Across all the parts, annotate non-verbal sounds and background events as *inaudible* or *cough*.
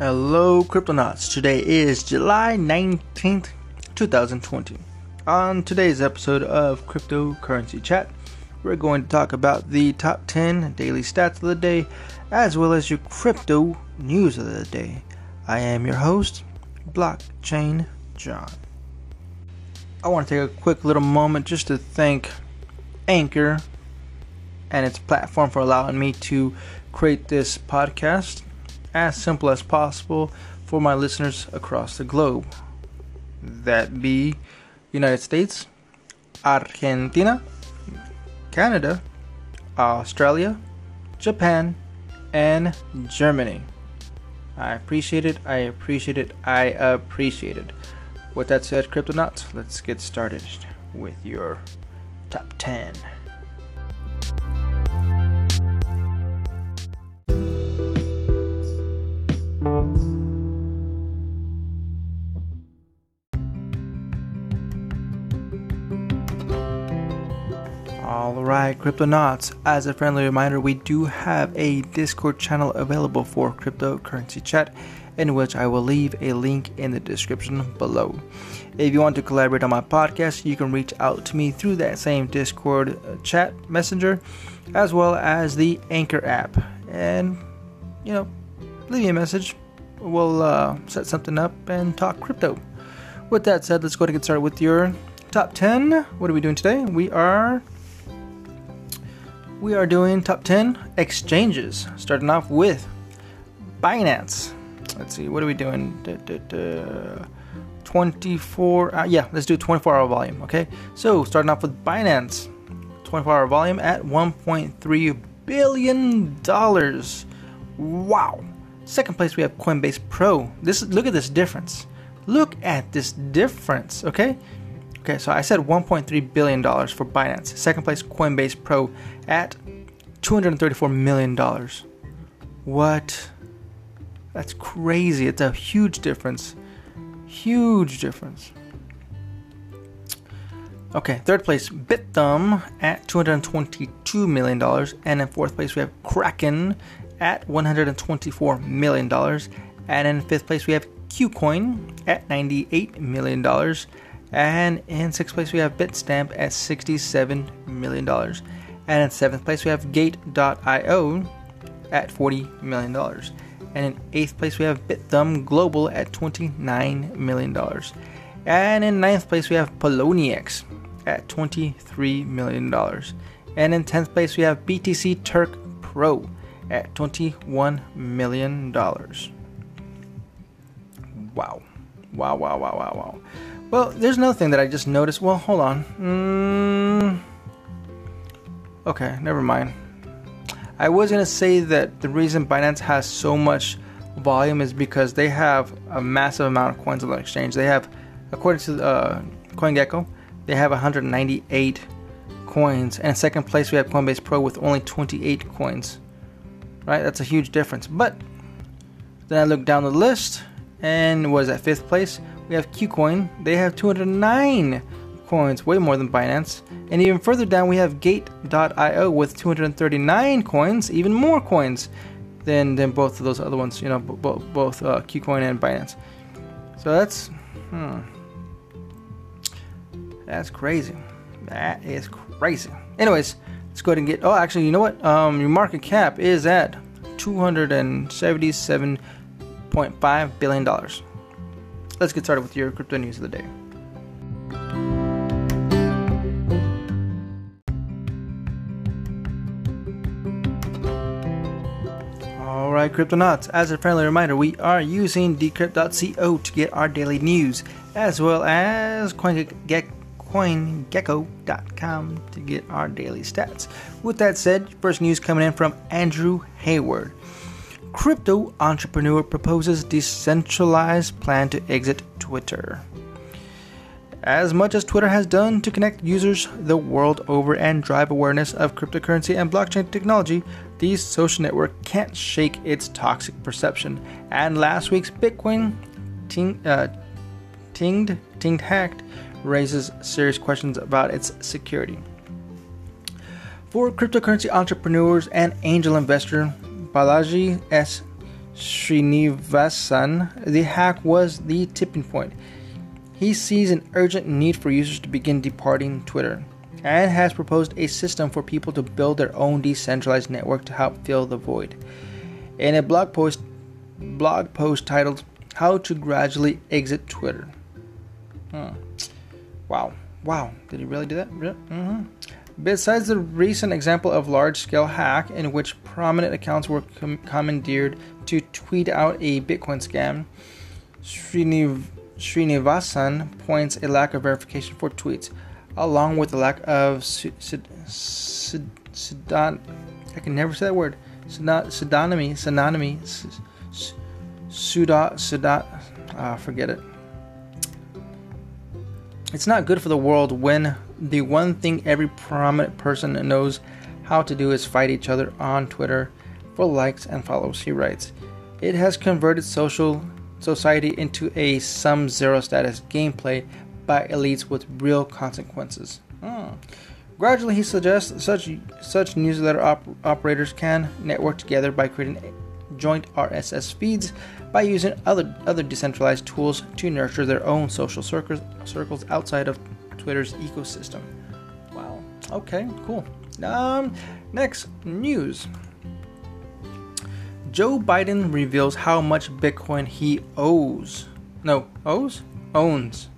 Hello, Cryptonauts. Today is July 19th, 2020. On today's episode of Cryptocurrency Chat, we're going to talk about the top 10 daily stats of the day as well as your crypto news of the day. I am your host, Blockchain John. I want to take a quick little moment just to thank Anchor and its platform for allowing me to create this podcast as simple as possible for my listeners across the globe. That be United States, Argentina, Canada, Australia, Japan, and Germany. I appreciate it, I appreciate it, I appreciate it. With that said, Cryptonauts, let's get started with your top 10. Cryptonauts, as a friendly reminder, we do have a Discord channel available for cryptocurrency chat, in which I will leave a link in the description below. If you want to collaborate on my podcast, you can reach out to me through that same Discord uh, chat messenger, as well as the Anchor app. And, you know, leave me a message. We'll uh, set something up and talk crypto. With that said, let's go ahead and get started with your top 10. What are we doing today? We are we are doing top 10 exchanges. Starting off with Binance. Let's see, what are we doing? Da, da, da. 24, uh, yeah, let's do 24 hour volume, okay? So, starting off with Binance, 24 hour volume at $1.3 billion. Wow. Second place, we have Coinbase Pro. This Look at this difference. Look at this difference, okay? Okay, so I said 1.3 billion dollars for Binance. Second place, Coinbase Pro at 234 million dollars. What? That's crazy. It's a huge difference. Huge difference. Okay, third place, Bithumb at $222 million. And in fourth place, we have Kraken at $124 million. And in fifth place, we have KuCoin at $98 million. And in sixth place, we have Bitstamp at $67 million. And in seventh place, we have Gate.io at $40 million. And in eighth place, we have Bithumb Global at $29 million. And in ninth place, we have Poloniex at $23 million. And in 10th place, we have BTC Turk Pro at $21 million. Wow. Wow, wow, wow, wow, wow. Well, there's another thing that I just noticed. Well, hold on. Mm, okay, never mind. I was going to say that the reason Binance has so much volume is because they have a massive amount of coins on the exchange. They have, according to uh, CoinGecko, they have 198 coins. And in second place, we have Coinbase Pro with only 28 coins. Right? That's a huge difference. But then I look down the list and was at fifth place we have KuCoin. They have 209 coins, way more than Binance. And even further down, we have Gate.io with 239 coins, even more coins than, than both of those other ones, you know, b- b- both uh, KuCoin and Binance. So that's, hmm, that's crazy. That is crazy. Anyways, let's go ahead and get. Oh, actually, you know what? Um, your market cap is at 277.5 billion dollars let's get started with your crypto news of the day. Alright, Cryptonauts, as a friendly reminder, we are using decrypt.co to get our daily news, as well as CoinGecko.com to get our daily stats. With that said, first news coming in from Andrew Hayward. Crypto entrepreneur proposes decentralized plan to exit Twitter. As much as Twitter has done to connect users the world over and drive awareness of cryptocurrency and blockchain technology, the social network can't shake its toxic perception. And last week's Bitcoin ting, uh, tinged, tinged hacked raises serious questions about its security. For cryptocurrency entrepreneurs and angel investor Balaji S. Srinivasan, the hack was the tipping point. He sees an urgent need for users to begin departing Twitter and has proposed a system for people to build their own decentralized network to help fill the void. In a blog post blog post titled How to Gradually Exit Twitter. Hmm. Wow. Wow. Did he really do that? Mm-hmm. Besides the recent example of large scale hack in which prominent accounts were com- commandeered to tweet out a Bitcoin scam, Sriniv- Srinivasan points a lack of verification for tweets, along with the lack of su- su- su- I can never say that word. Pseudonymy, synonymy, Suda, Suda, uh, forget it. It's not good for the world when the one thing every prominent person knows how to do is fight each other on Twitter for likes and follows, he writes. It has converted social society into a sum zero status gameplay by elites with real consequences. Hmm. Gradually, he suggests such such newsletter op- operators can network together by creating joint RSS feeds by using other other decentralized tools to nurture their own social circles outside of Twitter's ecosystem. Wow. Okay, cool. Um, next news. Joe Biden reveals how much Bitcoin he owes. No, owes? Owns.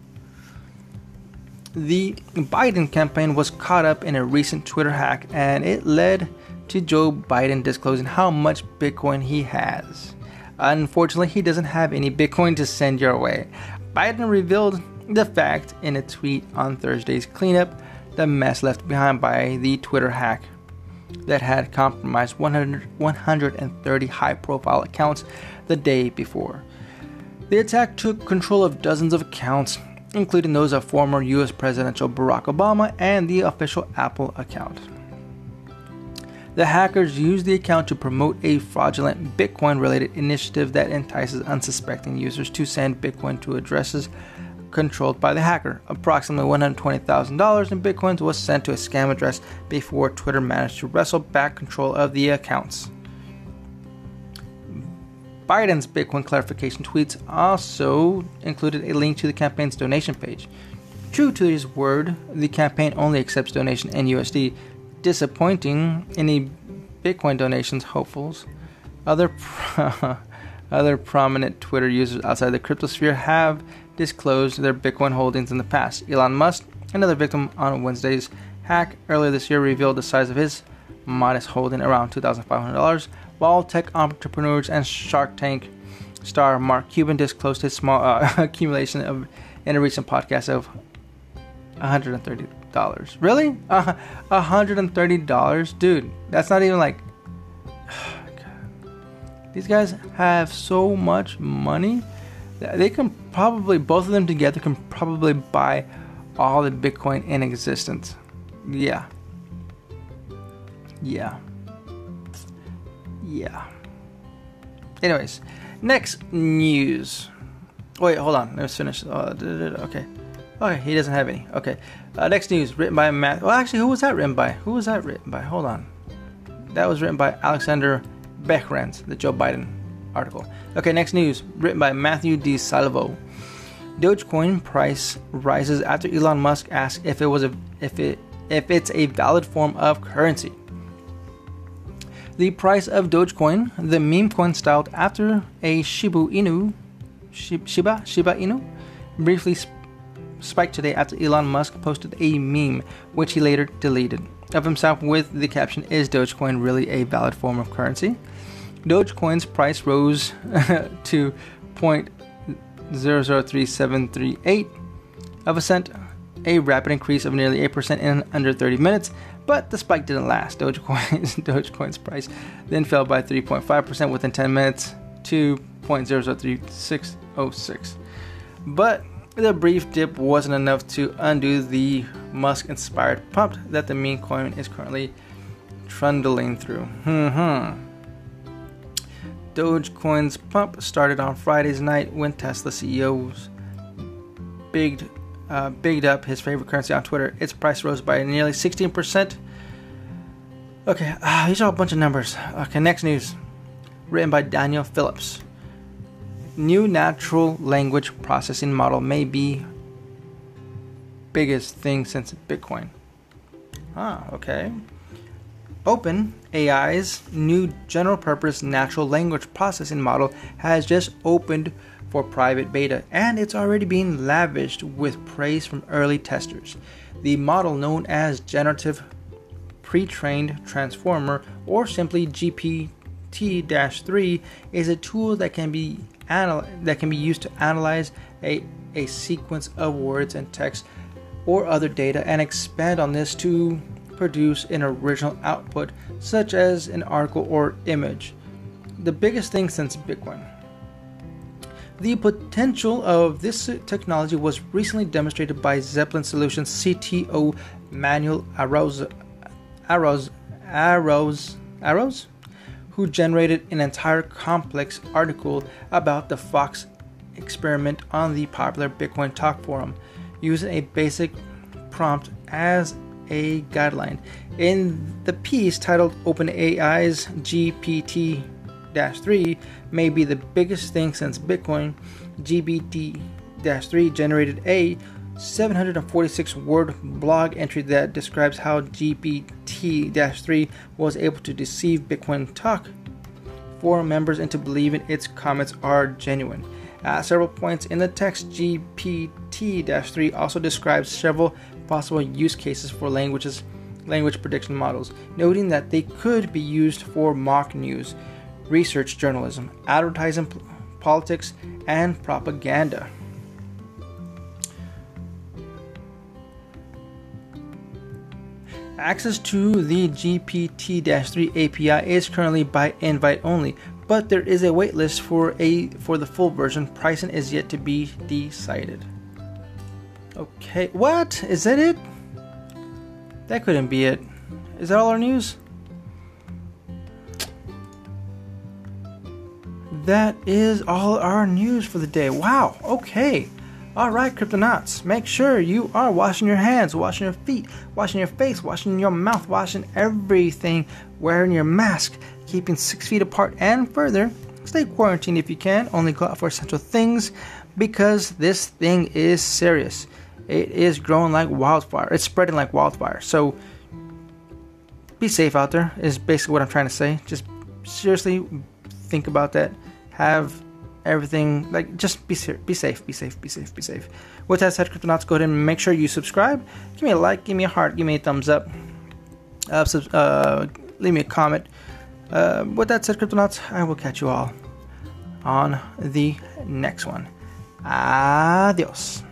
The Biden campaign was caught up in a recent Twitter hack and it led to Joe Biden disclosing how much Bitcoin he has. Unfortunately, he doesn't have any Bitcoin to send your way. Biden revealed the fact in a tweet on Thursday's cleanup the mess left behind by the Twitter hack that had compromised 100, 130 high profile accounts the day before. The attack took control of dozens of accounts, including those of former US presidential Barack Obama and the official Apple account. The hackers used the account to promote a fraudulent Bitcoin related initiative that entices unsuspecting users to send Bitcoin to addresses controlled by the hacker. Approximately $120,000 in Bitcoins was sent to a scam address before Twitter managed to wrestle back control of the accounts. Biden's Bitcoin clarification tweets also included a link to the campaign's donation page. True to his word, the campaign only accepts donation in USD, disappointing any Bitcoin donations hopefuls. Other *laughs* pro- other prominent Twitter users outside the cryptosphere have disclosed their Bitcoin holdings in the past. Elon Musk, another victim on Wednesday's hack earlier this year, revealed the size of his modest holding around $2,500, while tech entrepreneurs and Shark Tank star Mark Cuban disclosed his small uh, *laughs* accumulation of in a recent podcast of $130. Really? Uh, $130? Dude, that's not even like *sighs* These guys have so much money. They can probably both of them together can probably buy all the Bitcoin in existence. Yeah. Yeah. Yeah. Anyways, next news. Wait, hold on. Let's finish. Uh, okay. Okay, he doesn't have any. Okay. Uh, next news, written by Matt. Well, actually, who was that written by? Who was that written by? Hold on. That was written by Alexander Behrens, the Joe Biden article. Okay, next news, written by Matthew Di Salvo. Dogecoin price rises after Elon Musk asked if it was a if it if it's a valid form of currency. The price of Dogecoin, the meme coin styled after a Shiba Inu, Shiba Shiba Inu, briefly spiked today after Elon Musk posted a meme, which he later deleted, of himself with the caption Is Dogecoin really a valid form of currency? Dogecoin's price rose *laughs* to 0.003738 of a cent, a rapid increase of nearly 8% in under 30 minutes, but the spike didn't last. Dogecoin's, *laughs* Dogecoin's price then fell by 3.5% within 10 minutes to 0.003606. But the brief dip wasn't enough to undo the Musk inspired pump that the meme coin is currently trundling through. Hmm. Dogecoin's pump started on Friday's night when Tesla CEOs bigged, uh, bigged up his favorite currency on Twitter. Its price rose by nearly 16%. Okay, uh, these are a bunch of numbers. Okay, next news. written by Daniel Phillips. New natural language processing model may be biggest thing since Bitcoin. Ah, okay. Open AI's new general purpose natural language processing model has just opened for private beta and it's already being lavished with praise from early testers. The model, known as Generative Pre Trained Transformer or simply GPT 3, is a tool that can be anal- that can be used to analyze a, a sequence of words and text or other data and expand on this to produce an original output, such as an article or image. The biggest thing since Bitcoin. The potential of this technology was recently demonstrated by Zeppelin Solutions CTO Manuel Arroz, Arroz, Arroz, Arroz, who generated an entire complex article about the Fox experiment on the popular Bitcoin Talk forum using a basic prompt as a guideline. In the piece titled OpenAI's GPT 3 may be the biggest thing since Bitcoin, GPT 3 generated a 746 word blog entry that describes how GPT 3 was able to deceive Bitcoin Talk forum members into believing its comments are genuine. At several points in the text, GPT 3 also describes several possible use cases for languages language prediction models, noting that they could be used for mock news, research journalism, advertising, politics, and propaganda. Access to the GPT-3 API is currently by invite only, but there is a waitlist for a for the full version. Pricing is yet to be decided. Okay, what? Is that it? That couldn't be it. Is that all our news? That is all our news for the day. Wow, okay. Alright, Cryptonauts, make sure you are washing your hands, washing your feet, washing your face, washing your mouth, washing everything, wearing your mask, keeping six feet apart, and further, stay quarantined if you can. Only go out for essential things because this thing is serious. It is growing like wildfire. It's spreading like wildfire. So be safe out there is basically what I'm trying to say. Just seriously think about that. Have everything like just be be safe, be safe, be safe, be safe. With that said, Cryptonauts, go ahead and make sure you subscribe. Give me a like, give me a heart, give me a thumbs up. Uh, sub- uh, leave me a comment. Uh, with that said, Cryptonauts, I will catch you all on the next one. Adios.